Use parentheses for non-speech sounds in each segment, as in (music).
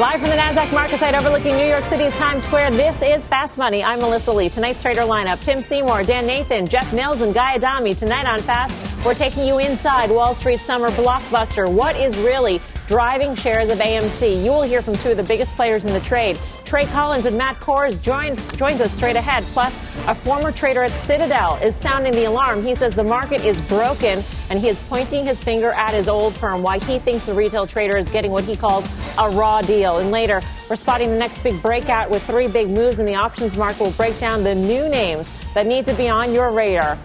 Live from the NASDAQ market site overlooking New York City's Times Square, this is Fast Money. I'm Melissa Lee. Tonight's trader lineup Tim Seymour, Dan Nathan, Jeff Mills, and Guy Adami. Tonight on Fast, we're taking you inside Wall Street summer blockbuster. What is really driving shares of AMC? You will hear from two of the biggest players in the trade. Trey Collins and Matt Kohrs joins, joins us straight ahead. Plus, a former trader at Citadel is sounding the alarm. He says the market is broken and he is pointing his finger at his old firm, why he thinks the retail trader is getting what he calls a raw deal. And later, we're spotting the next big breakout with three big moves in the options market. We'll break down the new names that need to be on your radar.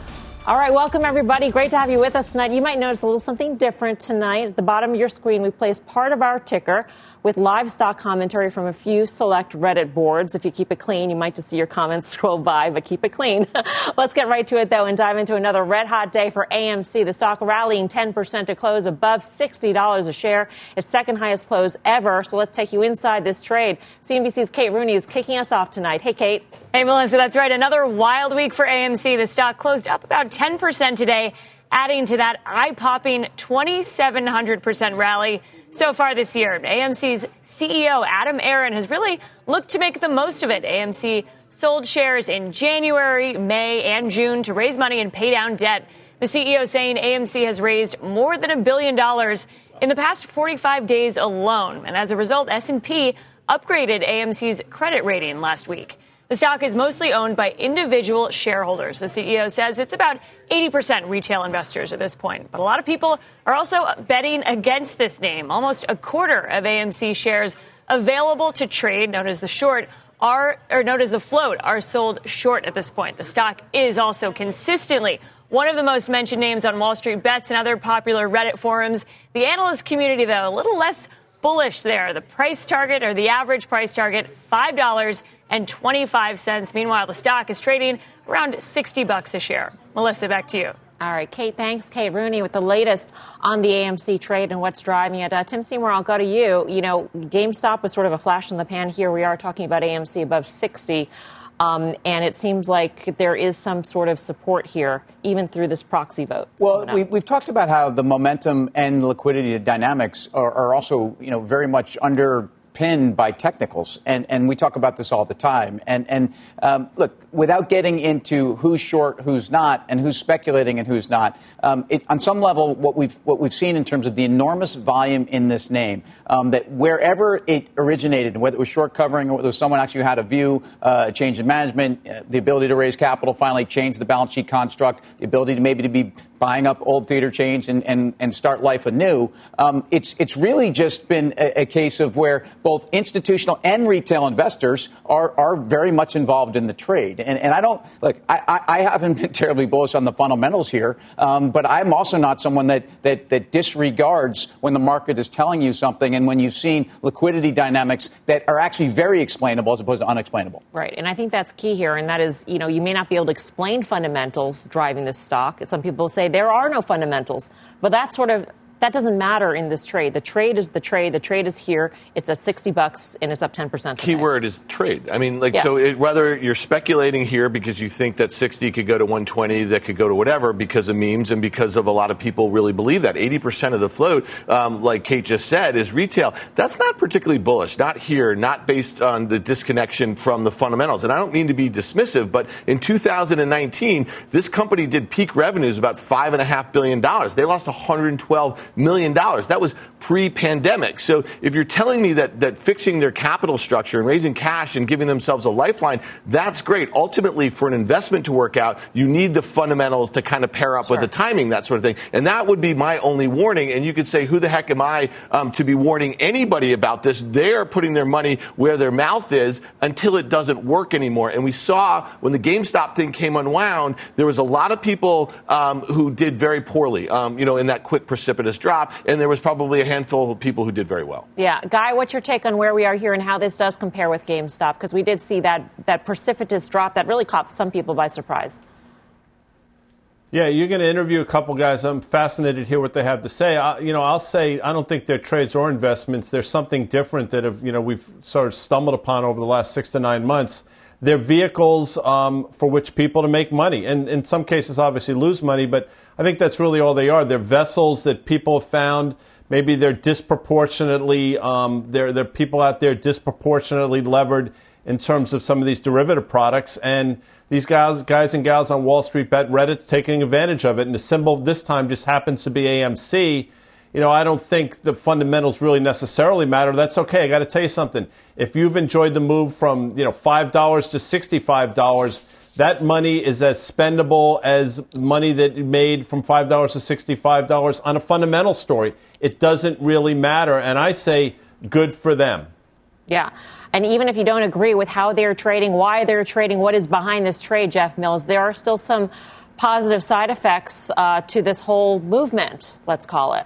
All right, welcome everybody. Great to have you with us tonight. You might notice a little something different tonight. At the bottom of your screen, we placed part of our ticker with livestock commentary from a few select Reddit boards. If you keep it clean, you might just see your comments (laughs) scroll by, but keep it clean. (laughs) Let's get right to it though and dive into another red hot day for AMC. The stock rallying 10% to close above $60 a share. Its second highest close ever. So let's take you inside this trade. CNBC's Kate Rooney is kicking us off tonight. Hey, Kate. Hey, Melissa, that's right. Another wild week for AMC. The stock closed up about 10% today, adding to that eye popping 2,700% rally so far this year. AMC's CEO, Adam Aron has really looked to make the most of it. AMC sold shares in January, May, and June to raise money and pay down debt. The CEO saying AMC has raised more than a billion dollars in the past 45 days alone. And as a result, S&P upgraded AMC's credit rating last week. The stock is mostly owned by individual shareholders. The CEO says it's about 80% retail investors at this point. But a lot of people are also betting against this name. Almost a quarter of AMC shares available to trade, known as the short, are, or known as the float, are sold short at this point. The stock is also consistently one of the most mentioned names on Wall Street bets and other popular Reddit forums. The analyst community, though, a little less bullish there. The price target or the average price target, $5 and 25 cents. Meanwhile, the stock is trading around 60 bucks a share. Melissa, back to you. All right, Kate, thanks. Kate Rooney with the latest on the AMC trade and what's driving it. Uh, Tim Seymour, I'll go to you. You know, GameStop was sort of a flash in the pan. Here we are talking about AMC above 60. Um, and it seems like there is some sort of support here, even through this proxy vote. Well, we, have talked about how the momentum and liquidity dynamics are, are also, you know, very much under pinned by technicals, and, and we talk about this all the time. And, and um, look, without getting into who's short, who's not, and who's speculating and who's not, um, it, on some level, what we've what we've seen in terms of the enormous volume in this name, um, that wherever it originated, whether it was short covering or whether someone actually had a view, uh, a change in management, uh, the ability to raise capital, finally change the balance sheet construct, the ability to maybe to be buying up old theater chains and, and, and start life anew. Um, it's, it's really just been a, a, case of where both institutional and retail investors are, are very much involved in the trade. And, and I don't, look, I, I haven't been (laughs) terribly bullish on the fundamentals here, um, but I'm also not someone that, that, that disregards when the market is telling you something and when you've seen liquidity dynamics that are actually very explainable as opposed to unexplainable. Right. And I think that's key here. And that is, you know, you may not be able to explain fundamentals driving this stock. Some people say there are no fundamentals, but that sort of that doesn't matter in this trade. The trade is the trade. The trade is here. It's at 60 bucks and it's up 10%. Keyword is trade. I mean, like, yeah. so it, whether you're speculating here because you think that 60 could go to 120, that could go to whatever because of memes and because of a lot of people really believe that. 80% of the float, um, like Kate just said, is retail. That's not particularly bullish. Not here, not based on the disconnection from the fundamentals. And I don't mean to be dismissive, but in 2019, this company did peak revenues about $5.5 billion. They lost 112 million. dollars That was pre pandemic. So if you're telling me that, that fixing their capital structure and raising cash and giving themselves a lifeline, that's great. Ultimately, for an investment to work out, you need the fundamentals to kind of pair up sure. with the timing, that sort of thing. And that would be my only warning. And you could say, who the heck am I um, to be warning anybody about this? They're putting their money where their mouth is until it doesn't work anymore. And we saw when the GameStop thing came unwound, there was a lot of people um, who did very poorly, um, you know, in that quick precipitous drop. And there was probably a handful of people who did very well. Yeah. Guy, what's your take on where we are here and how this does compare with GameStop? Because we did see that, that precipitous drop that really caught some people by surprise. Yeah, you're going to interview a couple guys. I'm fascinated to hear what they have to say. I, you know, I'll say I don't think they're trades or investments. There's something different that have you know we've sort of stumbled upon over the last six to nine months. They're vehicles um, for which people to make money, and in some cases, obviously lose money. But I think that's really all they are. They're vessels that people have found. Maybe they're disproportionately. Um, they're they're people out there disproportionately levered in terms of some of these derivative products and these guys, guys and gals on Wall Street bet Reddit taking advantage of it. And the symbol this time just happens to be AMC. You know, I don't think the fundamentals really necessarily matter. That's okay. I got to tell you something. If you've enjoyed the move from, you know, $5 to $65, that money is as spendable as money that you made from $5 to $65 on a fundamental story. It doesn't really matter. And I say good for them. Yeah. And even if you don't agree with how they're trading, why they're trading, what is behind this trade, Jeff Mills, there are still some positive side effects uh, to this whole movement, let's call it.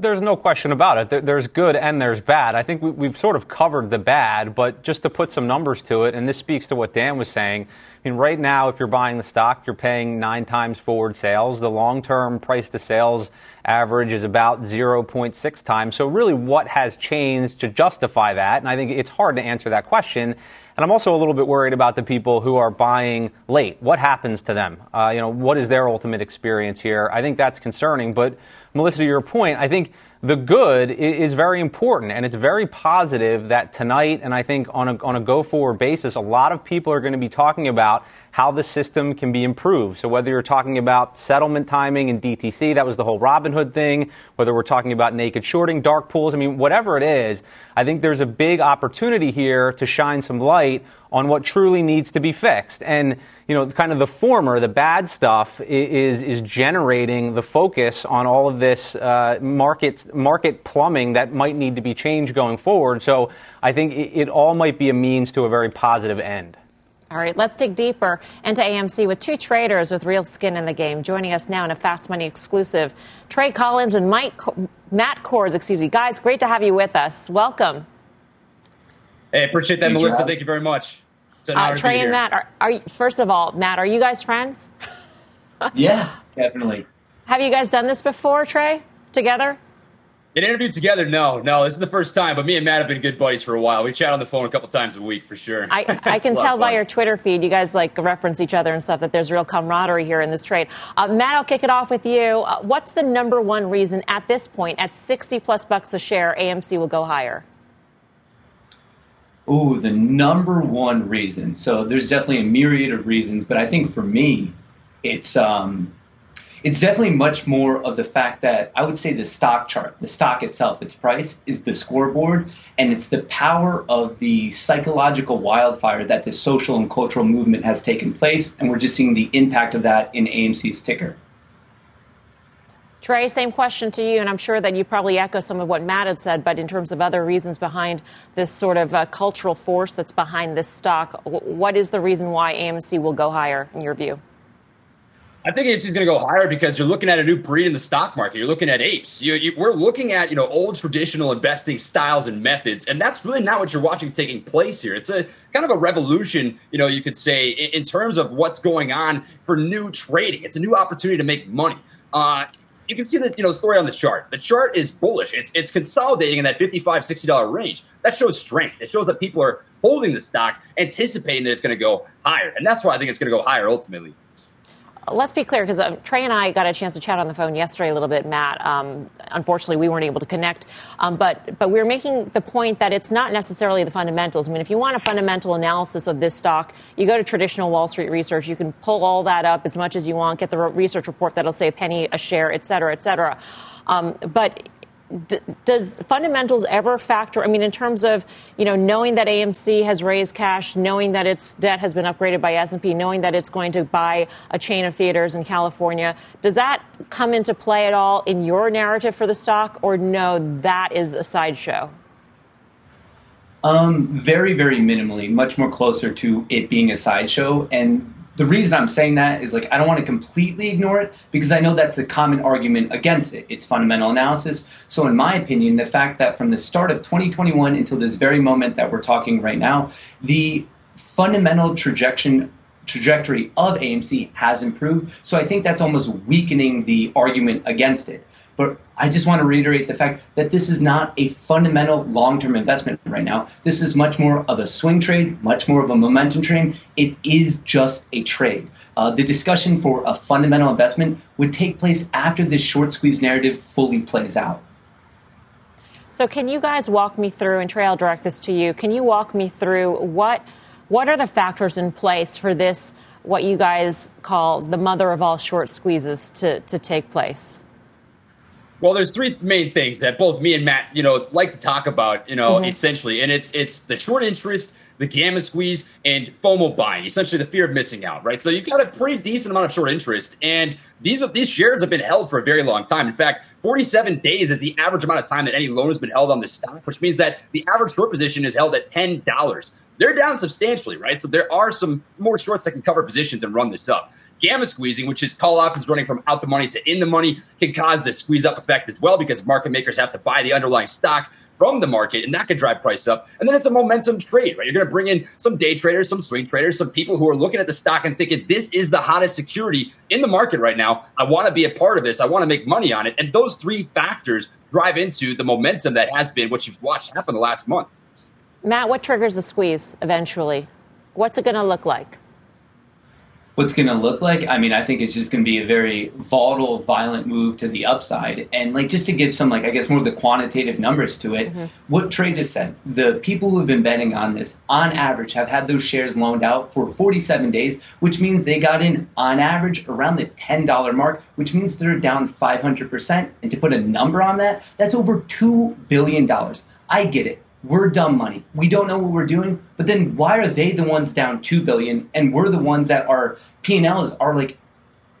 There's no question about it. There's good and there's bad. I think we've sort of covered the bad, but just to put some numbers to it, and this speaks to what Dan was saying. I mean, right now, if you're buying the stock, you're paying nine times forward sales. The long term price to sales average is about 0.6 times. So, really, what has changed to justify that? And I think it's hard to answer that question. And I'm also a little bit worried about the people who are buying late. What happens to them? Uh, you know, what is their ultimate experience here? I think that's concerning. But Melissa, to your point, I think the good is very important, and it's very positive that tonight, and I think on a, on a go forward basis, a lot of people are going to be talking about how the system can be improved. So whether you're talking about settlement timing in DTC, that was the whole Robinhood thing, whether we're talking about naked shorting, dark pools, I mean, whatever it is, I think there's a big opportunity here to shine some light on what truly needs to be fixed. And, you know, kind of the former, the bad stuff, is, is generating the focus on all of this uh, market, market plumbing that might need to be changed going forward. So I think it, it all might be a means to a very positive end. All right, let's dig deeper into AMC with two traders with real skin in the game. Joining us now in a Fast Money exclusive, Trey Collins and Mike Matt Kohrs. Excuse me, guys. Great to have you with us. Welcome. Hey, appreciate that, Thanks, Melissa. Thank you very much. Uh, Trey and Matt, are, are you, first of all, Matt, are you guys friends? (laughs) yeah, definitely. Have you guys done this before, Trey? Together? Get interviewed together? No, no. This is the first time. But me and Matt have been good buddies for a while. We chat on the phone a couple times a week for sure. I, (laughs) I can tell by your Twitter feed, you guys like reference each other and stuff that there's real camaraderie here in this trade. Uh, Matt, I'll kick it off with you. Uh, what's the number one reason at this point, at 60 plus bucks a share, AMC will go higher? Oh, the number one reason. So there's definitely a myriad of reasons, but I think for me, it's um, it's definitely much more of the fact that I would say the stock chart, the stock itself, its price is the scoreboard, and it's the power of the psychological wildfire that the social and cultural movement has taken place, and we're just seeing the impact of that in AMC's ticker. Trey, same question to you, and I'm sure that you probably echo some of what Matt had said, but in terms of other reasons behind this sort of uh, cultural force that's behind this stock, what is the reason why AMC will go higher in your view? I think it's just going to go higher because you're looking at a new breed in the stock market. You're looking at apes. You, you, we're looking at you know old traditional investing styles and methods, and that's really not what you're watching taking place here. It's a kind of a revolution, you know, you could say in, in terms of what's going on for new trading. It's a new opportunity to make money. Uh, you can see the you know story on the chart. The chart is bullish. It's it's consolidating in that 55 60 dollar range. That shows strength. It shows that people are holding the stock, anticipating that it's going to go higher, and that's why I think it's going to go higher ultimately. Let's be clear, because uh, Trey and I got a chance to chat on the phone yesterday a little bit, Matt. Um, unfortunately, we weren't able to connect, um, but but we were making the point that it's not necessarily the fundamentals. I mean, if you want a fundamental analysis of this stock, you go to traditional Wall Street research. You can pull all that up as much as you want, get the research report that'll say a penny a share, et cetera, et cetera. Um, but D- does fundamentals ever factor? I mean, in terms of you know knowing that AMC has raised cash, knowing that its debt has been upgraded by S&P, knowing that it's going to buy a chain of theaters in California, does that come into play at all in your narrative for the stock, or no, that is a sideshow? Um, very, very minimally, much more closer to it being a sideshow. And the reason I'm saying that is like I don't want to completely ignore it because I know that's the common argument against it. It's fundamental analysis. So in my opinion, the fact that from the start of 2021 until this very moment that we're talking right now, the fundamental trajectory trajectory of AMC has improved. So I think that's almost weakening the argument against it. But I just want to reiterate the fact that this is not a fundamental long term investment right now. This is much more of a swing trade, much more of a momentum trade. It is just a trade. Uh, the discussion for a fundamental investment would take place after this short squeeze narrative fully plays out. So, can you guys walk me through, and Trey, I'll direct this to you. Can you walk me through what what are the factors in place for this, what you guys call the mother of all short squeezes, to, to take place? Well, there's three main things that both me and Matt, you know, like to talk about, you know, mm-hmm. essentially, and it's it's the short interest, the gamma squeeze, and FOMO buying. Essentially, the fear of missing out, right? So you've got a pretty decent amount of short interest, and these these shares have been held for a very long time. In fact, 47 days is the average amount of time that any loan has been held on this stock, which means that the average short position is held at ten dollars. They're down substantially, right? So there are some more shorts that can cover positions and run this up gamma squeezing, which is call options running from out the money to in the money, can cause this squeeze up effect as well because market makers have to buy the underlying stock from the market, and that could drive price up. And then it's a momentum trade, right? You're going to bring in some day traders, some swing traders, some people who are looking at the stock and thinking, this is the hottest security in the market right now. I want to be a part of this. I want to make money on it. And those three factors drive into the momentum that has been what you've watched happen the last month. Matt, what triggers the squeeze eventually? What's it going to look like? What's going to look like, I mean, I think it's just going to be a very volatile, violent move to the upside. And like just to give some like I guess more of the quantitative numbers to it, mm-hmm. what Trey just said, the people who have been betting on this on average have had those shares loaned out for 47 days, which means they got in on average around the $10 mark, which means they're down 500%. And to put a number on that, that's over $2 billion. I get it we're dumb money. We don't know what we're doing. But then why are they the ones down two billion and we're the ones that are P and Ls are like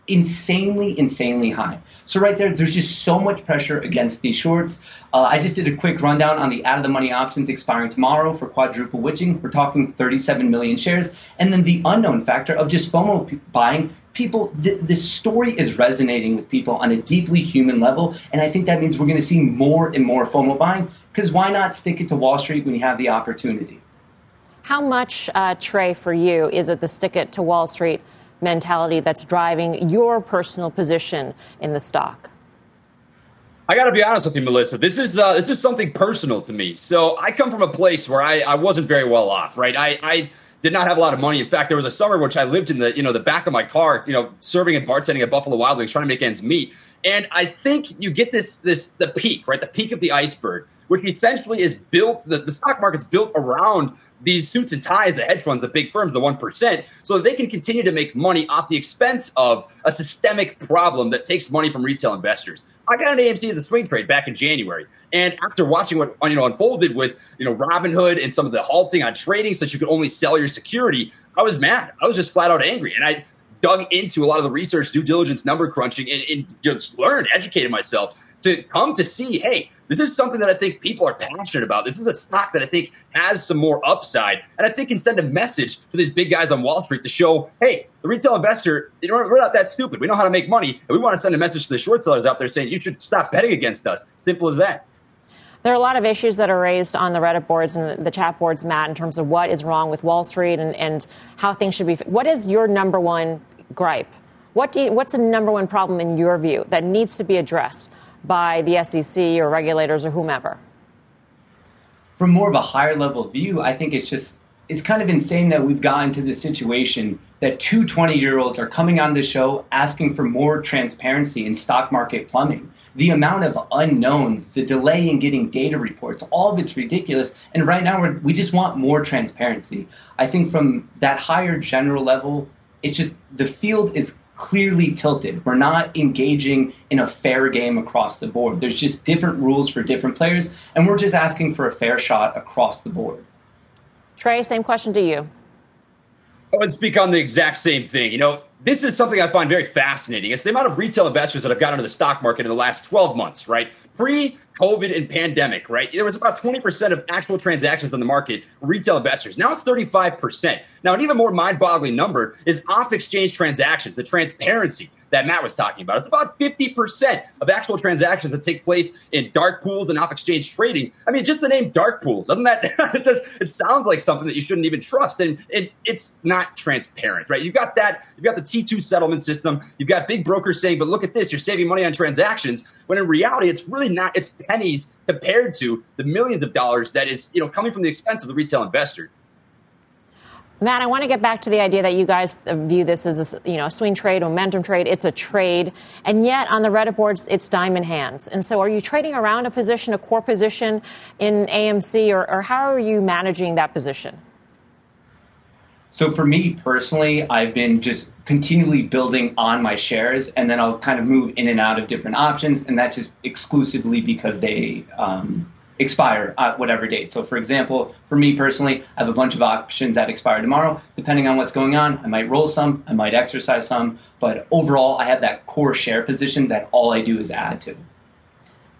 insanely, insanely high. So right there, there's just so much pressure against these shorts. Uh, I just did a quick rundown on the out of the money options expiring tomorrow for quadruple witching. We're talking 37 million shares, and then the unknown factor of just FOMO p- buying. People, th- this story is resonating with people on a deeply human level, and I think that means we're going to see more and more FOMO buying. Because why not stick it to Wall Street when you have the opportunity? How much, uh, Trey, for you is it the stick it to Wall Street? mentality that's driving your personal position in the stock? I got to be honest with you, Melissa. This is uh, this is something personal to me. So I come from a place where I, I wasn't very well off, right? I, I did not have a lot of money. In fact, there was a summer which I lived in the you know the back of my car, you know, serving and bartending at Buffalo Wild Wings, trying to make ends meet. And I think you get this this the peak, right? The peak of the iceberg, which essentially is built. The, the stock market's built around these suits and ties, the hedge funds, the big firms, the 1%, so they can continue to make money off the expense of a systemic problem that takes money from retail investors. I got an AMC as a swing trade back in January. And after watching what you know unfolded with you know Robinhood and some of the halting on trading so you could only sell your security, I was mad. I was just flat out angry. And I dug into a lot of the research, due diligence, number crunching, and, and just learned, educated myself to come to see, hey, this is something that I think people are passionate about. This is a stock that I think has some more upside, and I think can send a message to these big guys on Wall Street to show, hey, the retail investor, you know, we're not that stupid. We know how to make money, and we want to send a message to the short sellers out there saying you should stop betting against us. Simple as that. There are a lot of issues that are raised on the Reddit boards and the chat boards, Matt, in terms of what is wrong with Wall Street and, and how things should be. What is your number one gripe? What do you, what's the number one problem in your view that needs to be addressed? By the SEC or regulators or whomever? From more of a higher level view, I think it's just it's kind of insane that we've gotten to this situation that two 20 year olds are coming on the show asking for more transparency in stock market plumbing. The amount of unknowns, the delay in getting data reports, all of it's ridiculous. And right now, we just want more transparency. I think from that higher general level, it's just the field is clearly tilted. We're not engaging in a fair game across the board. There's just different rules for different players, and we're just asking for a fair shot across the board. Trey, same question to you. I would speak on the exact same thing. You know, this is something I find very fascinating. It's the amount of retail investors that have gotten into the stock market in the last 12 months, right? Pre COVID and pandemic, right? There was about 20% of actual transactions in the market retail investors. Now it's 35%. Now, an even more mind boggling number is off exchange transactions, the transparency that Matt was talking about. It's about 50% of actual transactions that take place in dark pools and off exchange trading. I mean, just the name dark pools, doesn't that, (laughs) it, does, it sounds like something that you shouldn't even trust. And it, it's not transparent, right? You've got that, you've got the T2 settlement system, you've got big brokers saying, but look at this, you're saving money on transactions. When in reality, it's really not, it's pennies compared to the millions of dollars that is, you know, coming from the expense of the retail investor. Matt, I want to get back to the idea that you guys view this as a you know swing trade, momentum trade. It's a trade, and yet on the Reddit boards, it's diamond hands. And so, are you trading around a position, a core position in AMC, or, or how are you managing that position? So for me personally, I've been just continually building on my shares, and then I'll kind of move in and out of different options, and that's just exclusively because they um, expire at whatever date. So, for example, for me personally, I have a bunch of options that expire tomorrow. Depending on what's going on, I might roll some, I might exercise some, but overall, I have that core share position that all I do is add to.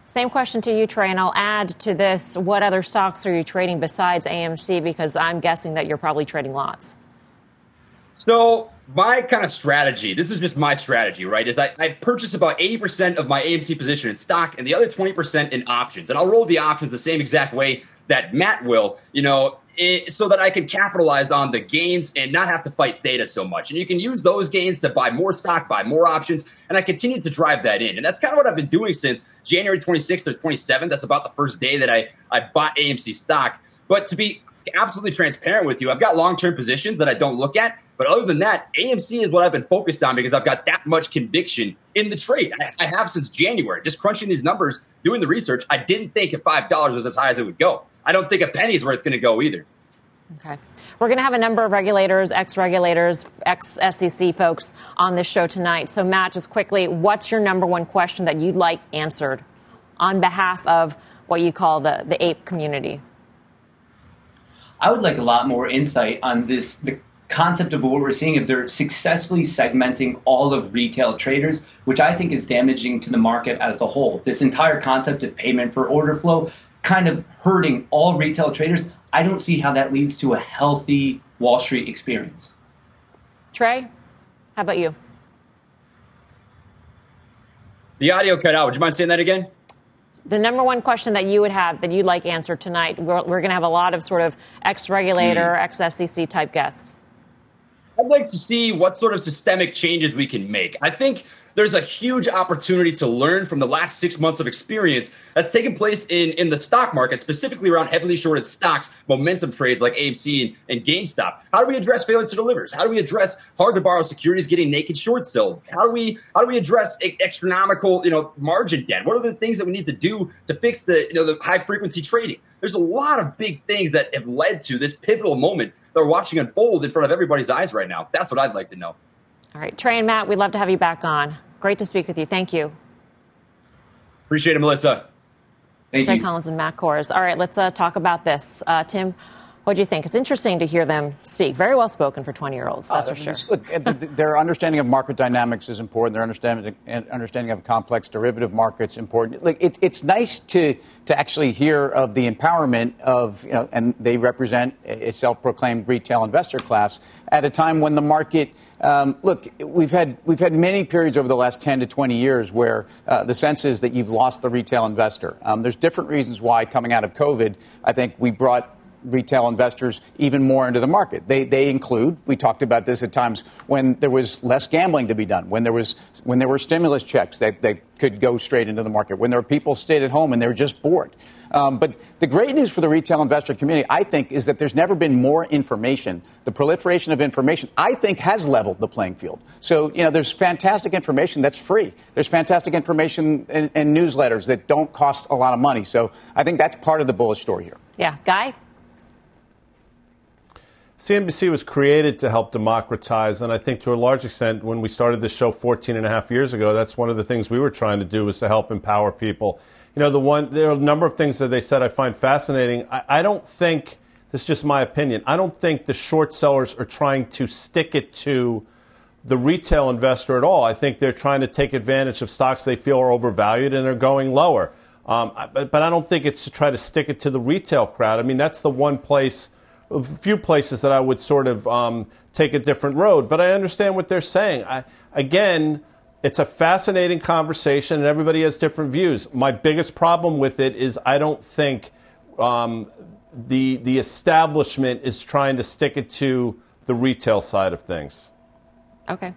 Same question to you, Trey, and I'll add to this what other stocks are you trading besides AMC? Because I'm guessing that you're probably trading lots. So my kind of strategy, this is just my strategy, right? Is I, I purchase about 80% of my AMC position in stock and the other 20% in options. And I'll roll the options the same exact way that Matt will, you know, it, so that I can capitalize on the gains and not have to fight theta so much. And you can use those gains to buy more stock, buy more options. And I continue to drive that in. And that's kind of what I've been doing since January 26th or 27th. That's about the first day that I, I bought AMC stock. But to be absolutely transparent with you, I've got long term positions that I don't look at. But other than that, AMC is what I've been focused on because I've got that much conviction in the trade. I, I have since January. Just crunching these numbers, doing the research, I didn't think if $5 was as high as it would go. I don't think a penny is where it's going to go either. Okay. We're going to have a number of regulators, ex regulators, ex SEC folks on this show tonight. So, Matt, just quickly, what's your number one question that you'd like answered on behalf of what you call the, the ape community? I would like a lot more insight on this the concept of what we're seeing if they're successfully segmenting all of retail traders, which I think is damaging to the market as a whole. This entire concept of payment for order flow kind of hurting all retail traders. I don't see how that leads to a healthy Wall Street experience. Trey, how about you? The audio cut out. Would you mind saying that again? the number one question that you would have that you'd like answered tonight, we're, we're going to have a lot of sort of ex regulator, mm. ex SEC type guests. I'd like to see what sort of systemic changes we can make. I think there's a huge opportunity to learn from the last six months of experience that's taken place in, in the stock market, specifically around heavily shorted stocks, momentum trades like AMC and, and GameStop. How do we address failure to delivers? How do we address hard to borrow securities getting naked short sold? How do we how do we address astronomical you know margin debt? What are the things that we need to do to fix the you know the high frequency trading? There's a lot of big things that have led to this pivotal moment that we're watching unfold in front of everybody's eyes right now. That's what I'd like to know. All right, Trey and Matt, we'd love to have you back on. Great to speak with you. Thank you. Appreciate it, Melissa. Thank you. Trey you. Collins and Matt Kohrs. All right, let's uh, talk about this. Uh, Tim, what do you think? It's interesting to hear them speak. Very well spoken for 20 year olds, that's uh, for sure. Look, their understanding of market dynamics is important. Their understanding, understanding of complex derivative markets important. Like, it, it's nice to, to actually hear of the empowerment of, you know, and they represent a self proclaimed retail investor class at a time when the market – um, look, we've had we've had many periods over the last 10 to 20 years where uh, the sense is that you've lost the retail investor. Um, there's different reasons why coming out of COVID, I think we brought retail investors even more into the market. They, they include, we talked about this at times when there was less gambling to be done, when there, was, when there were stimulus checks that, that could go straight into the market, when there were people stayed at home and they were just bored. Um, but the great news for the retail investor community, I think, is that there's never been more information. The proliferation of information, I think, has leveled the playing field. So, you know, there's fantastic information that's free. There's fantastic information and, newsletters that don't cost a lot of money. So I think that's part of the bullish story here. Yeah. Guy? CNBC was created to help democratize, and I think to a large extent, when we started this show 14 and a half years ago, that's one of the things we were trying to do was to help empower people you know, the one, there are a number of things that they said I find fascinating. I, I don't think, this is just my opinion, I don't think the short sellers are trying to stick it to the retail investor at all. I think they're trying to take advantage of stocks they feel are overvalued and are going lower. Um, but, but I don't think it's to try to stick it to the retail crowd. I mean, that's the one place, a few places that I would sort of um, take a different road. But I understand what they're saying. I, again, it's a fascinating conversation, and everybody has different views. My biggest problem with it is I don't think um, the the establishment is trying to stick it to the retail side of things. Okay,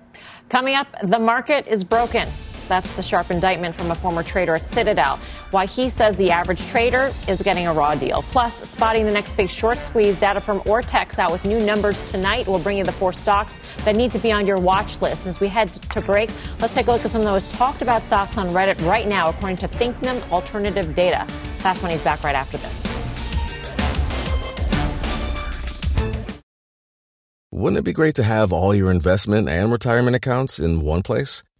coming up, the market is broken. That's the sharp indictment from a former trader at Citadel. Why he says the average trader is getting a raw deal. Plus, spotting the next big short squeeze data from Ortex out with new numbers tonight. We'll bring you the four stocks that need to be on your watch list. As we head to break, let's take a look at some of the most talked about stocks on Reddit right now, according to Thinknum Alternative Data. Fast Money's back right after this. Wouldn't it be great to have all your investment and retirement accounts in one place?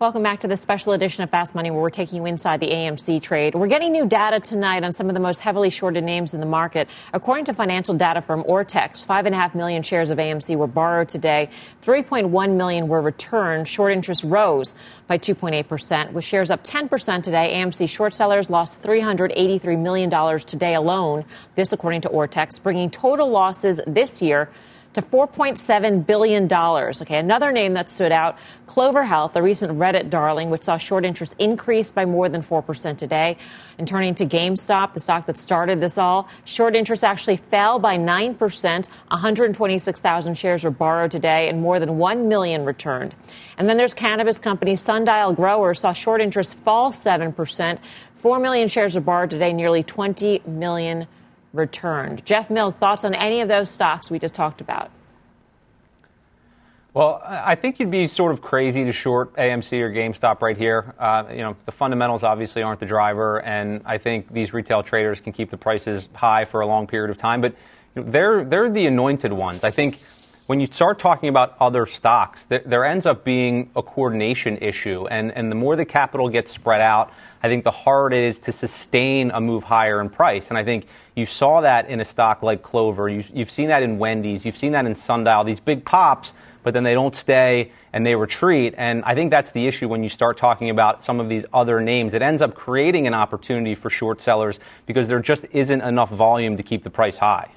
Welcome back to this special edition of Fast Money, where we're taking you inside the AMC trade. We're getting new data tonight on some of the most heavily shorted names in the market. According to financial data from Ortex, 5.5 million shares of AMC were borrowed today. 3.1 million were returned. Short interest rose by 2.8%, with shares up 10% today. AMC short sellers lost $383 million today alone. This, according to Ortex, bringing total losses this year to $4.7 billion. Okay, another name that stood out, Clover Health, the recent Reddit darling, which saw short interest increase by more than 4% today. And turning to GameStop, the stock that started this all, short interest actually fell by 9%. 126,000 shares were borrowed today and more than 1 million returned. And then there's cannabis company Sundial Growers saw short interest fall 7%. 4 million shares were borrowed today, nearly 20 million returned. Jeff Mills, thoughts on any of those stocks we just talked about? Well, I think you'd be sort of crazy to short AMC or GameStop right here. Uh, you know, the fundamentals obviously aren't the driver, and I think these retail traders can keep the prices high for a long period of time. But you know, they're they're the anointed ones. I think when you start talking about other stocks, there, there ends up being a coordination issue, and and the more the capital gets spread out, I think the harder it is to sustain a move higher in price. And I think you saw that in a stock like Clover. You, have seen that in Wendy's. You've seen that in Sundial. These big pops, but then they don't stay and they retreat. And I think that's the issue when you start talking about some of these other names. It ends up creating an opportunity for short sellers because there just isn't enough volume to keep the price high.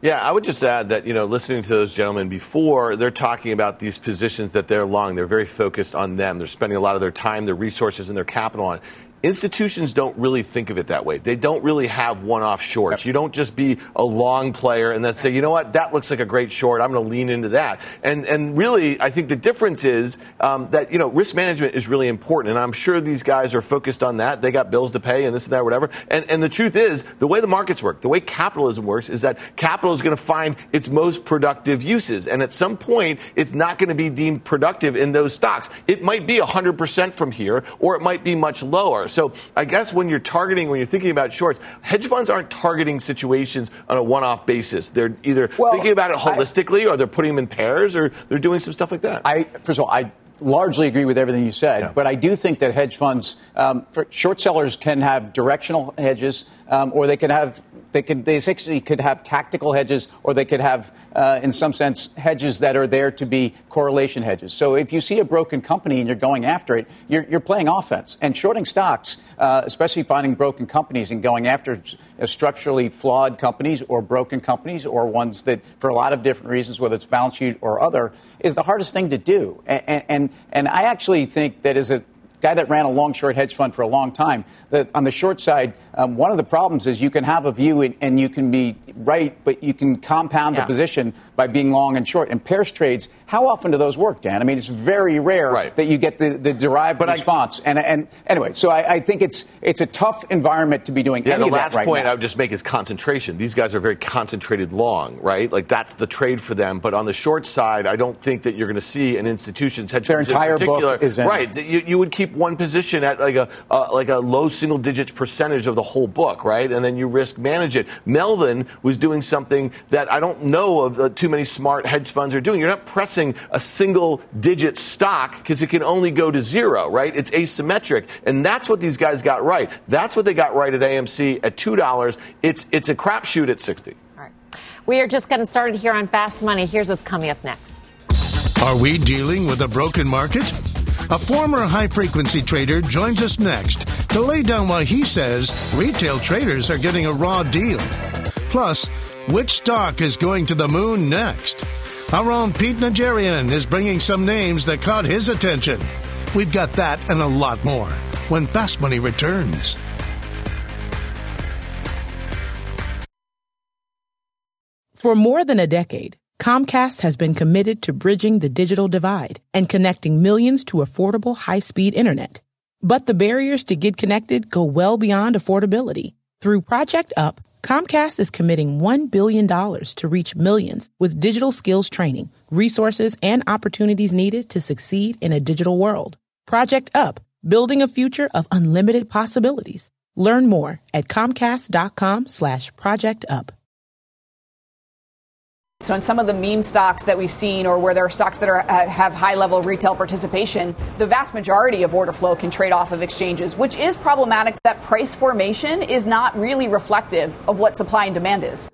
Yeah, I would just add that, you know, listening to those gentlemen before, they're talking about these positions that they're long. They're very focused on them. They're spending a lot of their time, their resources, and their capital on institutions don't really think of it that way. They don't really have one-off shorts. Yep. You don't just be a long player and then say, you know what, that looks like a great short. I'm going to lean into that. And and really, I think the difference is um, that you know risk management is really important, and I'm sure these guys are focused on that. They got bills to pay and this and that, whatever. And and the truth is, the way the markets work, the way capitalism works, is that capital is going to find its most productive uses, and at some point, it's not going to be deemed productive in those stocks. It might be 100% from here, or it might be much lower. So I guess when you're targeting, when you're thinking about shorts, hedge funds aren't targeting situations on a one-off basis. They're either well, thinking about it holistically, I, or they're putting them in pairs, or they're doing some stuff like that. I first of all, I largely agree with everything you said, yeah. but I do think that hedge funds, um, short sellers can have directional hedges, um, or they can have they could they essentially could have tactical hedges, or they could have, uh, in some sense, hedges that are there to be correlation hedges. So if you see a broken company and you're going after it, you're, you're playing offense. And shorting stocks, uh, especially finding broken companies and going after structurally flawed companies or broken companies or ones that, for a lot of different reasons, whether it's balance sheet or other, is the hardest thing to do. And and, and I actually think that as a guy that ran a long short hedge fund for a long time. That on the short side, um, one of the problems is you can have a view and, and you can be right, but you can compound yeah. the position by being long and short. And pairs trades, how often do those work, Dan? I mean, it's very rare right. that you get the, the derived but response. I, and, and anyway, so I, I, think it's it's a tough environment to be doing yeah, any the last right point now. I would just make is concentration. These guys are very concentrated long, right? Like that's the trade for them. But on the short side, I don't think that you're going to see an institution's hedge Their entire in particular. book is in. Right. You, you would keep one position at like a uh, like a low single digits percentage of the whole book, right? And then you risk manage it. Melvin was doing something that I don't know of uh, too many smart hedge funds are doing. You're not pressing a single digit stock because it can only go to zero, right? It's asymmetric, and that's what these guys got right. That's what they got right at AMC at two dollars. It's it's a crapshoot at sixty. All right, we are just getting started here on Fast Money. Here's what's coming up next. Are we dealing with a broken market? A former high frequency trader joins us next to lay down why he says retail traders are getting a raw deal. Plus, which stock is going to the moon next? Our own Pete Najarian is bringing some names that caught his attention. We've got that and a lot more when Fast Money returns. For more than a decade, Comcast has been committed to bridging the digital divide and connecting millions to affordable high-speed internet. But the barriers to get connected go well beyond affordability. Through Project Up, Comcast is committing $1 billion to reach millions with digital skills training, resources, and opportunities needed to succeed in a digital world. Project Up, building a future of unlimited possibilities. Learn more at comcast.com slash project up. So, in some of the meme stocks that we've seen, or where there are stocks that are, uh, have high level retail participation, the vast majority of order flow can trade off of exchanges, which is problematic. That price formation is not really reflective of what supply and demand is.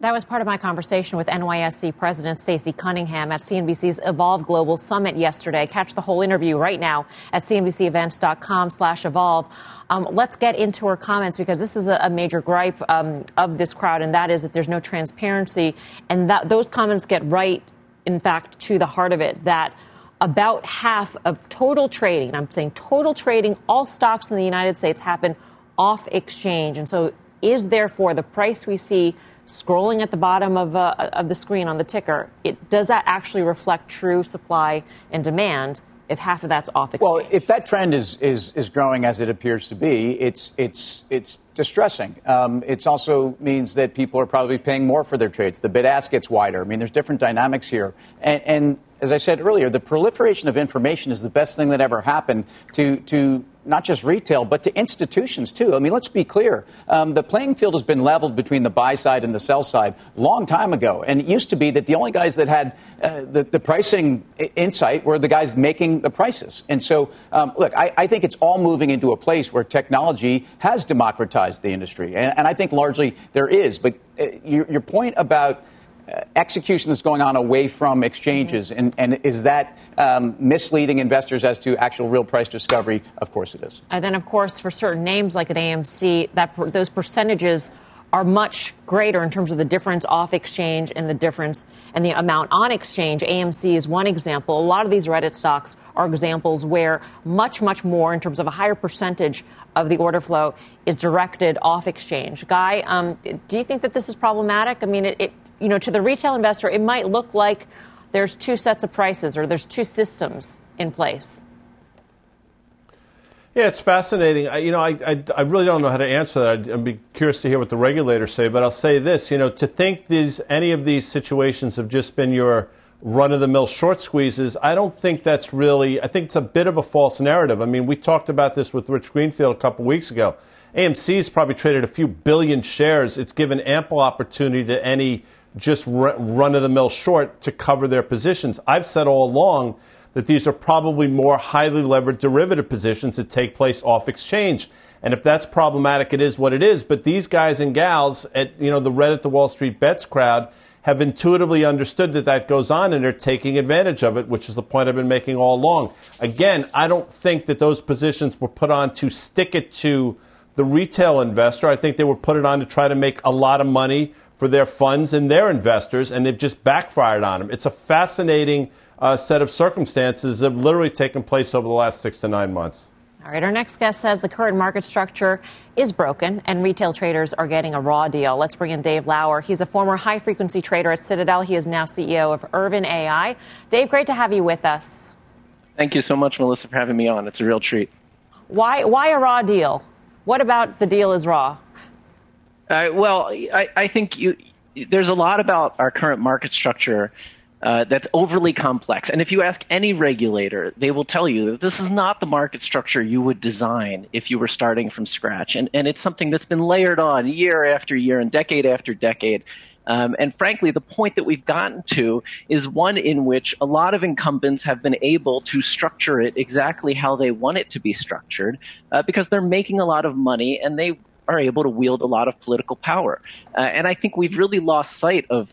That was part of my conversation with NYSE President Stacey Cunningham at CNBC's Evolve Global Summit yesterday. Catch the whole interview right now at cnbcevents.com slash evolve. Um, let's get into her comments because this is a, a major gripe um, of this crowd, and that is that there's no transparency. And that those comments get right, in fact, to the heart of it, that about half of total trading, I'm saying total trading, all stocks in the United States happen off exchange. And so is therefore the price we see – scrolling at the bottom of, uh, of the screen on the ticker, it, does that actually reflect true supply and demand? If half of that's off exchange. Well, if that trend is, is, is growing as it appears to be, it's, it's, it's distressing. Um, it also means that people are probably paying more for their trades. The bid ask gets wider. I mean, there's different dynamics here. And, and as I said earlier, the proliferation of information is the best thing that ever happened to, to not just retail, but to institutions too. I mean, let's be clear. Um, the playing field has been leveled between the buy side and the sell side long time ago. And it used to be that the only guys that had uh, the, the, pricing insight were the guys making the prices. And so, um, look, I, I, think it's all moving into a place where technology has democratized the industry. And, and I think largely there is. But uh, your, your point about execution that's going on away from exchanges, and, and is that um, misleading investors as to actual real price discovery? Of course it is. And then, of course, for certain names like an AMC, that those percentages are much greater in terms of the difference off exchange and the difference and the amount on exchange. AMC is one example. A lot of these Reddit stocks are examples where much, much more in terms of a higher percentage of the order flow is directed off exchange. Guy, um, do you think that this is problematic? I mean, it, it, you know, to the retail investor, it might look like there's two sets of prices or there's two systems in place. Yeah, it's fascinating. I, you know, I, I, I, really don't know how to answer that. I'd, I'd, be curious to hear what the regulators say, but I'll say this: you know, to think these any of these situations have just been your run-of-the-mill short squeezes, I don't think that's really. I think it's a bit of a false narrative. I mean, we talked about this with Rich Greenfield a couple weeks ago. AMC's probably traded a few billion shares. It's given ample opportunity to any just run-of-the-mill short to cover their positions. I've said all along that these are probably more highly levered derivative positions that take place off exchange. And if that's problematic, it is what it is. But these guys and gals at you know the Reddit the Wall Street Bets crowd have intuitively understood that that goes on and they're taking advantage of it, which is the point I've been making all along. Again, I don't think that those positions were put on to stick it to the retail investor. I think they were put it on to try to make a lot of money for their funds and their investors, and they've just backfired on them. It's a fascinating uh, set of circumstances that have literally taken place over the last six to nine months. All right, our next guest says the current market structure is broken and retail traders are getting a raw deal. Let's bring in Dave Lauer. He's a former high frequency trader at Citadel. He is now CEO of Urvin AI. Dave, great to have you with us. Thank you so much, Melissa, for having me on. It's a real treat. Why, why a raw deal? What about the deal is raw? Uh, well, I, I think you, there's a lot about our current market structure uh, that's overly complex. And if you ask any regulator, they will tell you that this is not the market structure you would design if you were starting from scratch. And, and it's something that's been layered on year after year and decade after decade. Um, and frankly, the point that we've gotten to is one in which a lot of incumbents have been able to structure it exactly how they want it to be structured uh, because they're making a lot of money and they are able to wield a lot of political power. Uh, and I think we've really lost sight of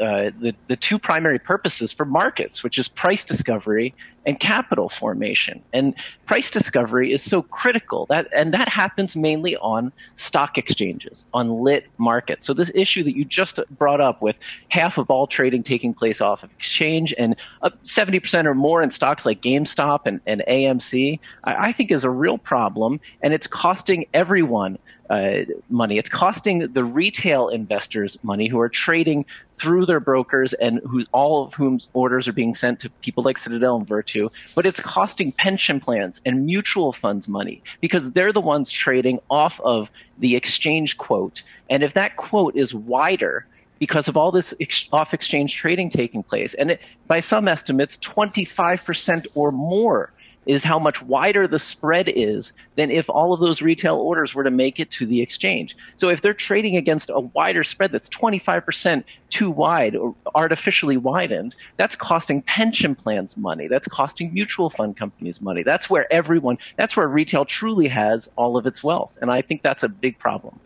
uh, the, the two primary purposes for markets, which is price discovery and capital formation. And price discovery is so critical that, and that happens mainly on stock exchanges, on lit markets. So this issue that you just brought up with half of all trading taking place off of exchange and 70% or more in stocks like GameStop and, and AMC, I, I think is a real problem. And it's costing everyone uh, money. It's costing the retail investors money who are trading through their brokers and who all of whom's orders are being sent to people like Citadel and Virtu. But it's costing pension plans and mutual funds money because they're the ones trading off of the exchange quote. And if that quote is wider, because of all this ex- off exchange trading taking place. And it, by some estimates, 25% or more is how much wider the spread is than if all of those retail orders were to make it to the exchange. So if they're trading against a wider spread that's 25% too wide or artificially widened, that's costing pension plans money. That's costing mutual fund companies money. That's where everyone, that's where retail truly has all of its wealth. And I think that's a big problem.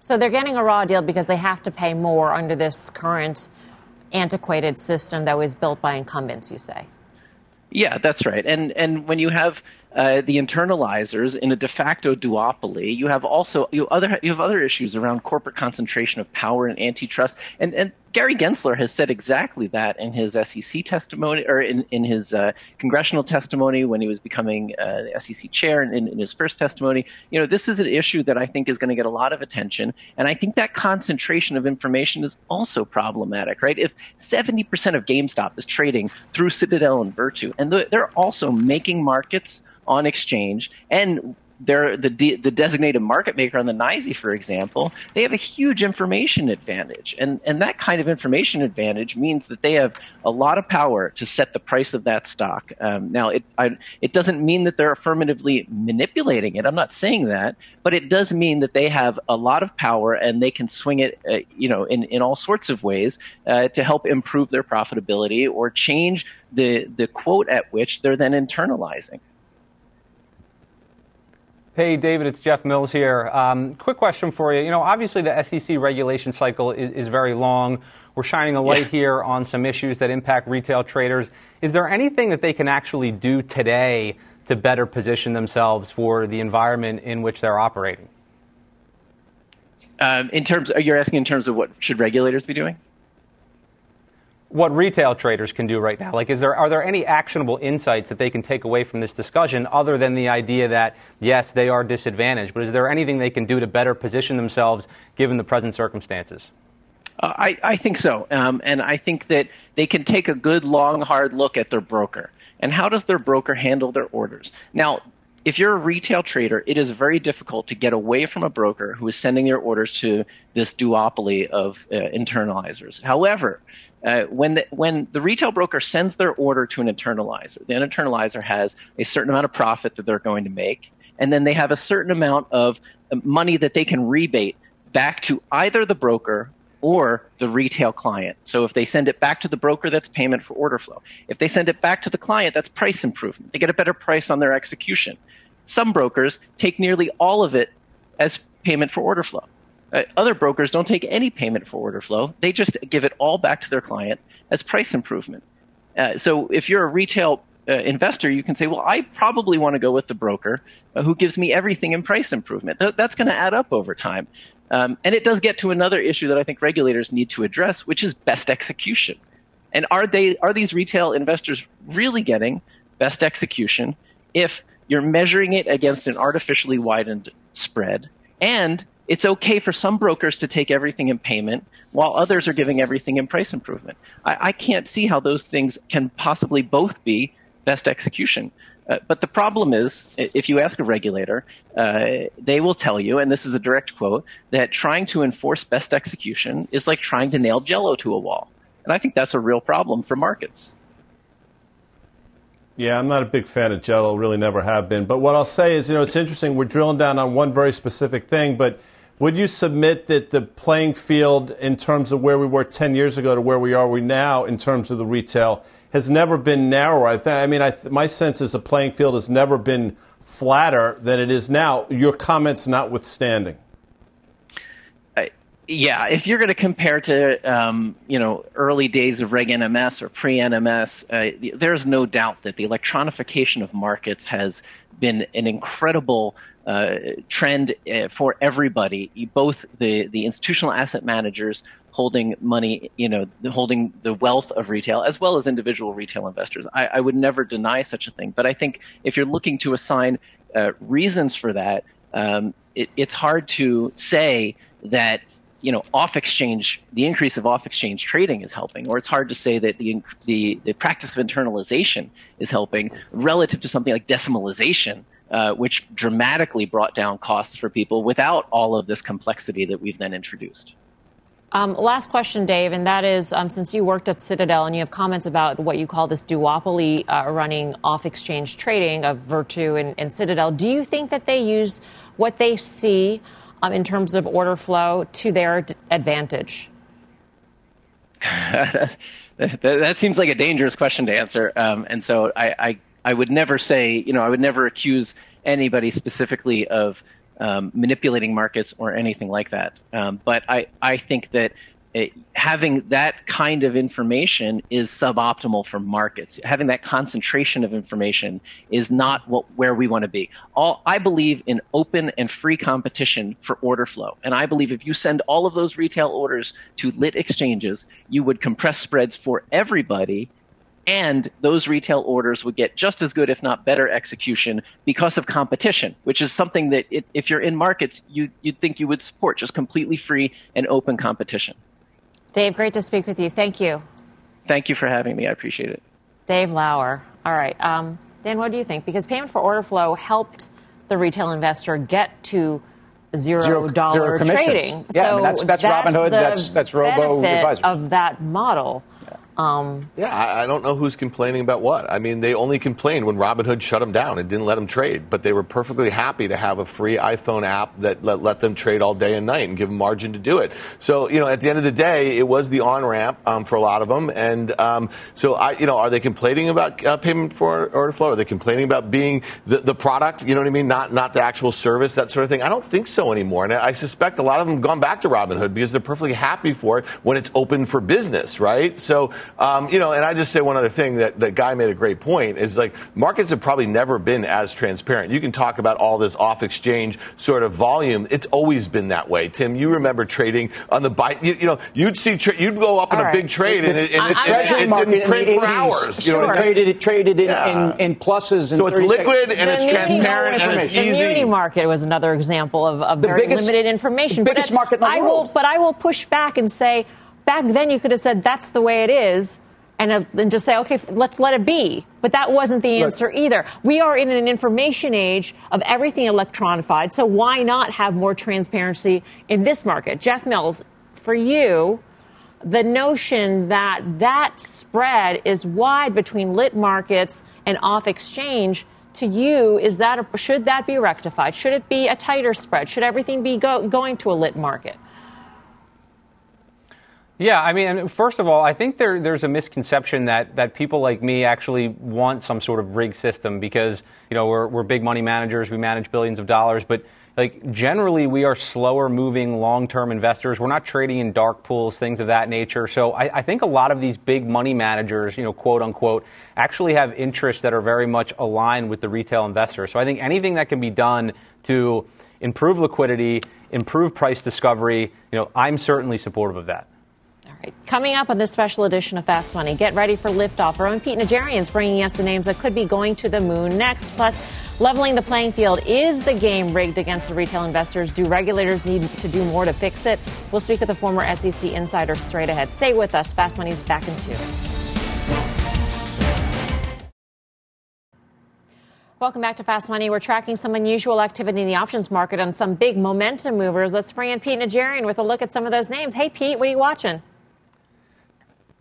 So they're getting a raw deal because they have to pay more under this current antiquated system that was built by incumbents, you say? Yeah, that's right. And and when you have uh, the internalizers in a de facto duopoly, you have also you other you have other issues around corporate concentration of power and antitrust. And and Gary Gensler has said exactly that in his SEC testimony or in in his uh, congressional testimony when he was becoming uh, SEC chair and in, in his first testimony. You know, this is an issue that I think is going to get a lot of attention, and I think that concentration of information is also problematic, right? If 70% of GameStop is trading through Citadel and Virtu, and they're also making markets on exchange and they're the de- the designated market maker on the NYSE, for example, they have a huge information advantage, and and that kind of information advantage means that they have a lot of power to set the price of that stock. Um, now, it I, it doesn't mean that they're affirmatively manipulating it. I'm not saying that, but it does mean that they have a lot of power and they can swing it, uh, you know, in in all sorts of ways uh, to help improve their profitability or change the the quote at which they're then internalizing. Hey, David, it's Jeff Mills here. Um, quick question for you. You know, obviously the SEC regulation cycle is, is very long. We're shining a light yeah. here on some issues that impact retail traders. Is there anything that they can actually do today to better position themselves for the environment in which they're operating? Um, in terms, you're asking in terms of what should regulators be doing? What retail traders can do right now? Like, is there are there any actionable insights that they can take away from this discussion, other than the idea that yes, they are disadvantaged, but is there anything they can do to better position themselves given the present circumstances? Uh, I, I think so, um, and I think that they can take a good, long, hard look at their broker and how does their broker handle their orders. Now, if you're a retail trader, it is very difficult to get away from a broker who is sending your orders to this duopoly of uh, internalizers. However, uh, when the, when the retail broker sends their order to an internalizer, the internalizer has a certain amount of profit that they're going to make, and then they have a certain amount of uh, money that they can rebate back to either the broker or the retail client. So if they send it back to the broker, that's payment for order flow. If they send it back to the client, that's price improvement. They get a better price on their execution. Some brokers take nearly all of it as payment for order flow. Uh, other brokers don't take any payment for order flow. They just give it all back to their client as price improvement. Uh, so if you're a retail uh, investor, you can say, well, I probably want to go with the broker uh, who gives me everything in price improvement. Th- that's going to add up over time. Um, and it does get to another issue that I think regulators need to address, which is best execution. And are they are these retail investors really getting best execution if you're measuring it against an artificially widened spread and it's okay for some brokers to take everything in payment while others are giving everything in price improvement. I, I can't see how those things can possibly both be best execution. Uh, but the problem is, if you ask a regulator, uh, they will tell you, and this is a direct quote, that trying to enforce best execution is like trying to nail jello to a wall. And I think that's a real problem for markets. Yeah, I'm not a big fan of Jello, really never have been. But what I'll say is, you know, it's interesting. We're drilling down on one very specific thing, but would you submit that the playing field in terms of where we were 10 years ago to where we are we now in terms of the retail has never been narrower. I, th- I mean, I th- my sense is the playing field has never been flatter than it is now. Your comments notwithstanding. Yeah, if you're going to compare to um, you know early days of Reg NMS or pre NMS, uh, there's no doubt that the electronification of markets has been an incredible uh, trend uh, for everybody, both the, the institutional asset managers holding money, you know, holding the wealth of retail as well as individual retail investors. I, I would never deny such a thing. But I think if you're looking to assign uh, reasons for that, um, it, it's hard to say that you know off exchange the increase of off exchange trading is helping or it's hard to say that the, the the practice of internalization is helping relative to something like decimalization uh, which dramatically brought down costs for people without all of this complexity that we've then introduced. Um, last question, Dave, and that is um, since you worked at Citadel and you have comments about what you call this duopoly uh, running off exchange trading of Virtu and, and, Citadel, do you think that they use what they see um, in terms of order flow to their d- advantage? (laughs) that, that, seems like a dangerous question to answer. Um, and so I, I, I would never say, you know, I would never accuse anybody specifically of um, manipulating markets or anything like that. Um, but I, I think that it, having that kind of information is suboptimal for markets. Having that concentration of information is not what, where we want to be. All, I believe in open and free competition for order flow. And I believe if you send all of those retail orders to lit exchanges, you would compress spreads for everybody and those retail orders would get just as good, if not better, execution because of competition, which is something that it, if you're in markets, you, you'd think you would support, just completely free and open competition. Dave, great to speak with you. Thank you. Thank you for having me. I appreciate it. Dave Lauer. All right. Um, Dan, what do you think? Because payment for order flow helped the retail investor get to zero, zero dollar zero trading. Yeah, so I mean, that's, that's, that's Robinhood, that's, that's Robo Advisor. of that model. Um, yeah, I, I, don't know who's complaining about what. I mean, they only complained when Robinhood shut them down and didn't let them trade, but they were perfectly happy to have a free iPhone app that let, let them trade all day and night and give them margin to do it. So, you know, at the end of the day, it was the on ramp um, for a lot of them. And um, so, I, you know, are they complaining about uh, payment for order flow? Are they complaining about being the, the product? You know what I mean? Not not the actual service, that sort of thing. I don't think so anymore. And I suspect a lot of them have gone back to Robinhood because they're perfectly happy for it when it's open for business, right? So um, you know, and I just say one other thing that the guy made a great point is like markets have probably never been as transparent. You can talk about all this off exchange sort of volume. It's always been that way. Tim, you remember trading on the buy, you, you know, you'd see, tra- you'd go up in a big trade and it, and it, treasury it, market didn't print in the for 80s, hours. You know, sure. what I traded, it traded in, yeah. in, in, pluses. And so it's liquid and it's transparent and it's easy. The muni market was another example of, of very biggest, limited information. biggest but market in the I world. Will, but I will push back and say, back then you could have said that's the way it is. And, uh, and just say, okay, let's let it be. But that wasn't the answer Look, either. We are in an information age of everything electronified, so why not have more transparency in this market? Jeff Mills, for you, the notion that that spread is wide between lit markets and off exchange to you is that a, should that be rectified should it be a tighter spread should everything be go, going to a lit market yeah, I mean, first of all, I think there, there's a misconception that, that people like me actually want some sort of rig system because, you know, we're, we're big money managers, we manage billions of dollars, but like generally we are slower moving long-term investors. We're not trading in dark pools, things of that nature. So I, I think a lot of these big money managers, you know, quote unquote, actually have interests that are very much aligned with the retail investor. So I think anything that can be done to improve liquidity, improve price discovery, you know, I'm certainly supportive of that. Coming up on this special edition of Fast Money, get ready for liftoff. Our own Pete Najarian's bringing us the names that could be going to the moon next. Plus, leveling the playing field. Is the game rigged against the retail investors? Do regulators need to do more to fix it? We'll speak with a former SEC insider straight ahead. Stay with us. Fast Money's back in two. Welcome back to Fast Money. We're tracking some unusual activity in the options market on some big momentum movers. Let's bring in Pete Najarian with a look at some of those names. Hey, Pete, what are you watching?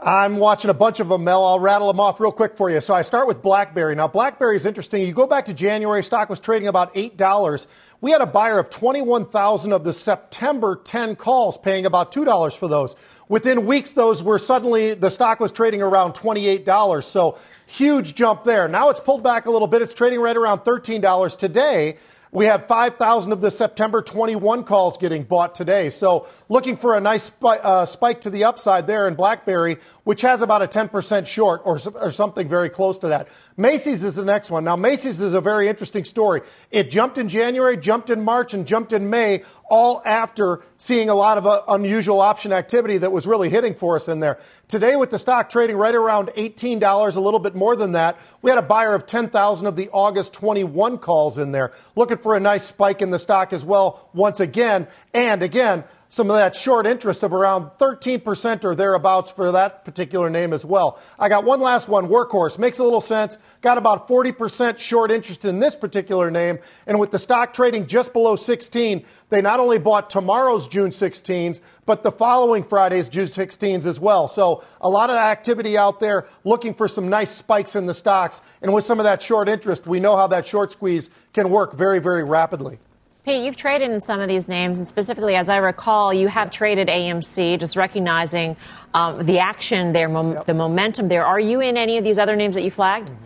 I'm watching a bunch of them, Mel. I'll rattle them off real quick for you. So I start with BlackBerry. Now, BlackBerry is interesting. You go back to January, stock was trading about $8. We had a buyer of 21,000 of the September 10 calls paying about $2 for those. Within weeks, those were suddenly, the stock was trading around $28. So huge jump there. Now it's pulled back a little bit. It's trading right around $13 today. We had 5,000 of the September 21 calls getting bought today. So looking for a nice uh, spike to the upside there in BlackBerry, which has about a 10% short or, or something very close to that. Macy's is the next one. Now, Macy's is a very interesting story. It jumped in January, jumped in March, and jumped in May, all after seeing a lot of uh, unusual option activity that was really hitting for us in there. Today, with the stock trading right around $18, a little bit more than that, we had a buyer of 10,000 of the August 21 calls in there, looking for a nice spike in the stock as well, once again. And again, some of that short interest of around 13% or thereabouts for that particular name as well. I got one last one, Workhorse. Makes a little sense. Got about 40% short interest in this particular name. And with the stock trading just below 16, they not only bought tomorrow's June 16s, but the following Friday's June 16s as well. So a lot of activity out there looking for some nice spikes in the stocks. And with some of that short interest, we know how that short squeeze can work very, very rapidly. Pete, you've traded in some of these names, and specifically, as I recall, you have traded AMC, just recognizing um, the action there, mom- yep. the momentum there. Are you in any of these other names that you flagged? Mm-hmm.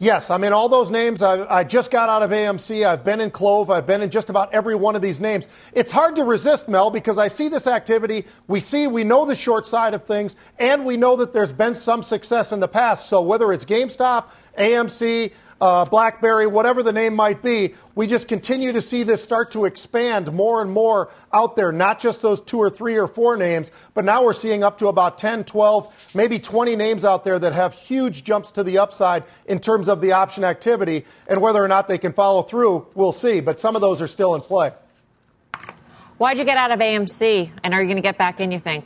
Yes, I'm in all those names. I, I, just got out of AMC. I've been in Clove. I've been in just about every one of these names. It's hard to resist, Mel, because I see this activity. We see, we know the short side of things, and we know that there's been some success in the past. So whether it's GameStop, AMC, uh, BlackBerry, whatever the name might be, we just continue to see this start to expand more and more out there, not just those two or three or four names, but now we're seeing up to about 10, 12, maybe 20 names out there that have huge jumps to the upside in terms of the option activity. And whether or not they can follow through, we'll see. But some of those are still in play. Why'd you get out of AMC? And are you going to get back in, you think?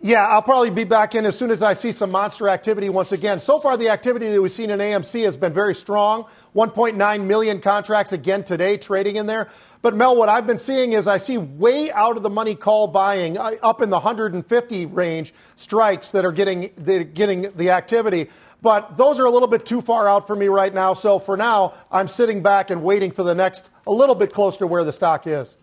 Yeah, I'll probably be back in as soon as I see some monster activity once again. So far, the activity that we've seen in AMC has been very strong. 1.9 million contracts again today trading in there. But Mel, what I've been seeing is I see way out of the money call buying uh, up in the 150 range strikes that are getting, are getting the activity. But those are a little bit too far out for me right now. So for now, I'm sitting back and waiting for the next a little bit closer to where the stock is.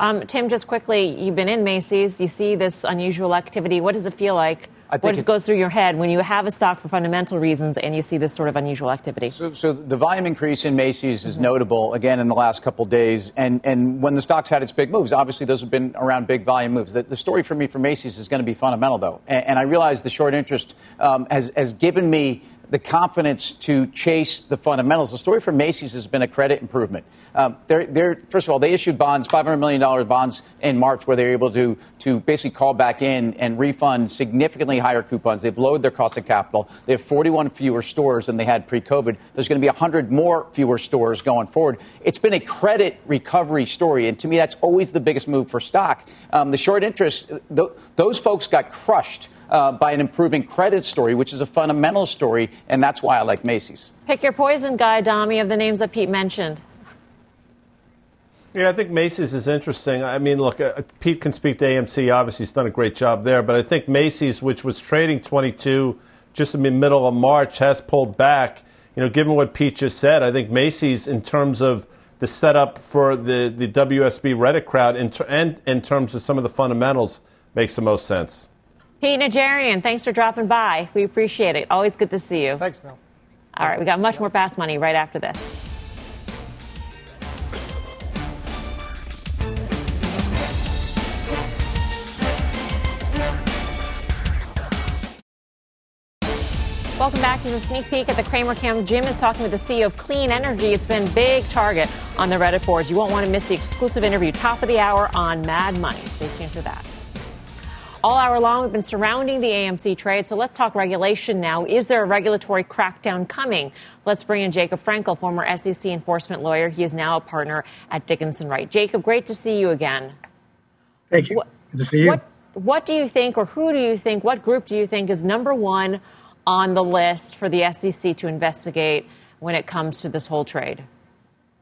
Um, Tim, just quickly, you've been in Macy's. You see this unusual activity. What does it feel like I think what goes through your head when you have a stock for fundamental reasons and you see this sort of unusual activity? So, so the volume increase in Macy's is mm-hmm. notable again in the last couple of days, and and when the stock's had its big moves, obviously those have been around big volume moves. The, the story for me for Macy's is going to be fundamental though, and, and I realize the short interest um, has has given me the confidence to chase the fundamentals. The story for Macy's has been a credit improvement. Um, they're, they're, first of all, they issued bonds, $500 million bonds in March, where they were able to, to basically call back in and refund significantly higher coupons. They've lowered their cost of capital. They have 41 fewer stores than they had pre COVID. There's going to be 100 more fewer stores going forward. It's been a credit recovery story, and to me, that's always the biggest move for stock. Um, the short interest, th- those folks got crushed uh, by an improving credit story, which is a fundamental story, and that's why I like Macy's. Pick your poison, Guy Adami, of the names that Pete mentioned. Yeah, I think Macy's is interesting. I mean, look, uh, Pete can speak to AMC. Obviously, he's done a great job there. But I think Macy's, which was trading 22 just in the middle of March, has pulled back. You know, given what Pete just said, I think Macy's, in terms of the setup for the, the WSB Reddit crowd in ter- and in terms of some of the fundamentals, makes the most sense. Pete Najarian, thanks for dropping by. We appreciate it. Always good to see you. Thanks, Mel. All right, we got much more fast money right after this. Welcome back to a sneak peek at the Cramer Cam. Jim is talking with the CEO of Clean Energy. It's been big target on the Reddit boards. You won't want to miss the exclusive interview, top of the hour on Mad Money. Stay tuned for that. All hour long, we've been surrounding the AMC trade. So let's talk regulation now. Is there a regulatory crackdown coming? Let's bring in Jacob Frenkel, former SEC enforcement lawyer. He is now a partner at Dickinson Wright. Jacob, great to see you again. Thank you. What, Good to see you. What, what do you think, or who do you think, what group do you think is number one on the list for the SEC to investigate when it comes to this whole trade?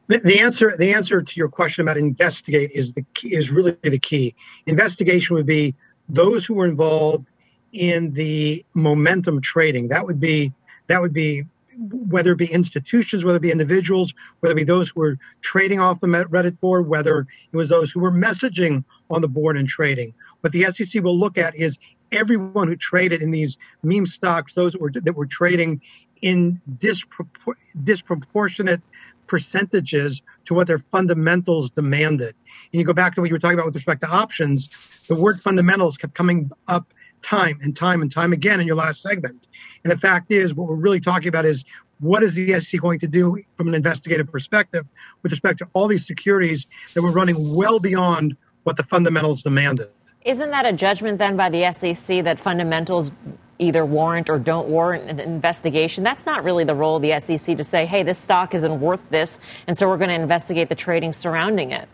The, answer, the answer to your question about investigate is the key, is really the key. Investigation would be those who were involved in the momentum trading. That would be that would be whether it be institutions, whether it be individuals, whether it be those who were trading off the Reddit board, whether it was those who were messaging on the board and trading. What the SEC will look at is everyone who traded in these meme stocks, those that were, that were trading in dispropor- disproportionate percentages to what their fundamentals demanded. And you go back to what you were talking about with respect to options, the word fundamentals kept coming up time and time and time again in your last segment. And the fact is, what we're really talking about is what is the SEC going to do from an investigative perspective with respect to all these securities that were running well beyond what the fundamentals demanded? Isn't that a judgment then by the SEC that fundamentals either warrant or don't warrant an investigation. That's not really the role of the SEC to say, hey, this stock isn't worth this, and so we're going to investigate the trading surrounding it.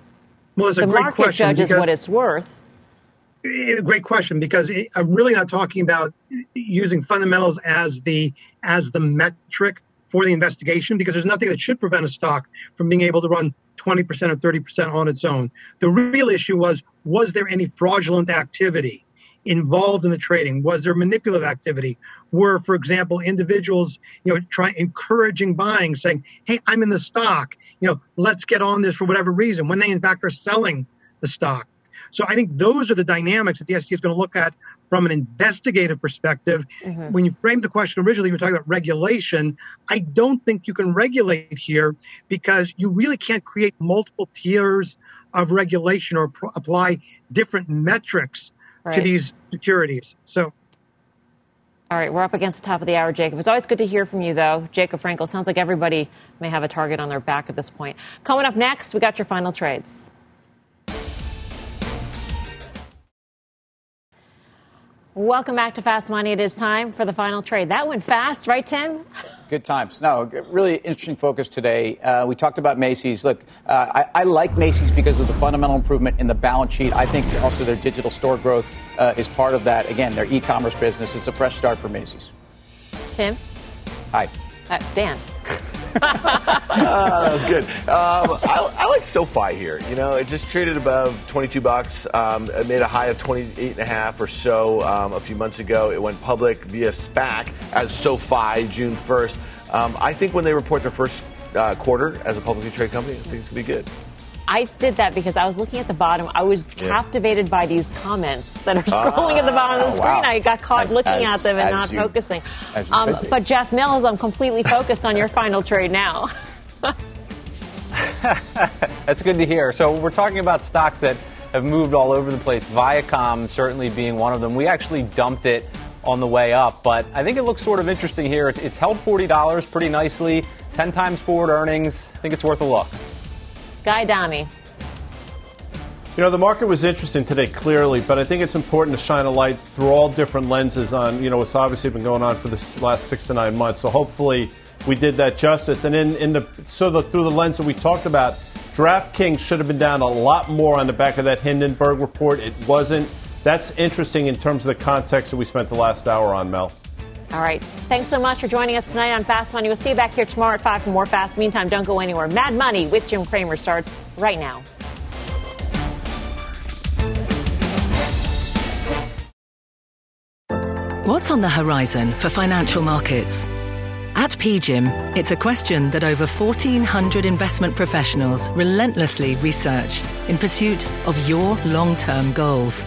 Well, it's the market judges what it's worth. Eh, great question because I'm really not talking about using fundamentals as the as the metric for the investigation because there's nothing that should prevent a stock from being able to run 20% or 30% on its own. The real issue was was there any fraudulent activity? Involved in the trading? Was there manipulative activity? Were, for example, individuals, you know, trying encouraging buying, saying, "Hey, I'm in the stock. You know, let's get on this for whatever reason," when they in fact are selling the stock. So I think those are the dynamics that the SEC is going to look at from an investigative perspective. Mm-hmm. When you framed the question originally, you were talking about regulation. I don't think you can regulate here because you really can't create multiple tiers of regulation or pro- apply different metrics right. to these securities. So. All right, we're up against the top of the hour, Jacob. It's always good to hear from you, though. Jacob Frenkel, sounds like everybody may have a target on their back at this point. Coming up next, we got your final trades. Welcome back to Fast Money. It is time for the final trade. That went fast, right, Tim? Good times. No, really interesting focus today. Uh, we talked about Macy's. Look, uh, I, I, like Macy's because of the fundamental improvement in the balance sheet. I think also their digital store growth uh, is part of that. Again, their e-commerce business is a fresh start for Macy's. Tim? Hi. Uh, Dan. Uh, that was good. Um, I, I, like SoFi here. You know, it just traded above 22 bucks. Um, it made a high of 28 and a half or so um, a few months ago. It went public via SPAC as SoFi June 1st. Um, I think when they report their first uh, quarter as a publicly traded company, I think it's going to be good. I did that because I was looking at the bottom. I was yeah. captivated by these comments that are scrolling at the bottom of the screen. Wow. I got caught as, looking as, at them and not you, focusing. Um, but Jeff Mills, I'm completely focused on your final trade now. (laughs) (laughs) That's good to hear. So we're talking about stocks that have moved all over the place. Viacom certainly being one of them. We actually dumped it on the way up, but I think it looks sort of interesting here. It's held $40 pretty nicely, 10 times forward earnings. I think it's worth a look. Guy Adami. You know, the market was interesting today, clearly, but I think it's important to shine a light through all different lenses on, you know, what's obviously been going on for the last six to nine months. So hopefully we did that justice. And in, in the so the, through the lens that we talked about, DraftKings should have been down a lot more on the back of that Hindenburg report. It wasn't. That's interesting in terms of the context that we spent the last hour on, Mel. All right. Thanks so much for joining us tonight on Fast Money. We'll see you back here tomorrow at 5 for more Fast. Meantime, don't go anywhere. Mad Money with Jim Cramer starts right now. What's on the horizon for financial markets? At PGIM, it's a question that over 1,400 investment professionals relentlessly research in pursuit of your long term goals.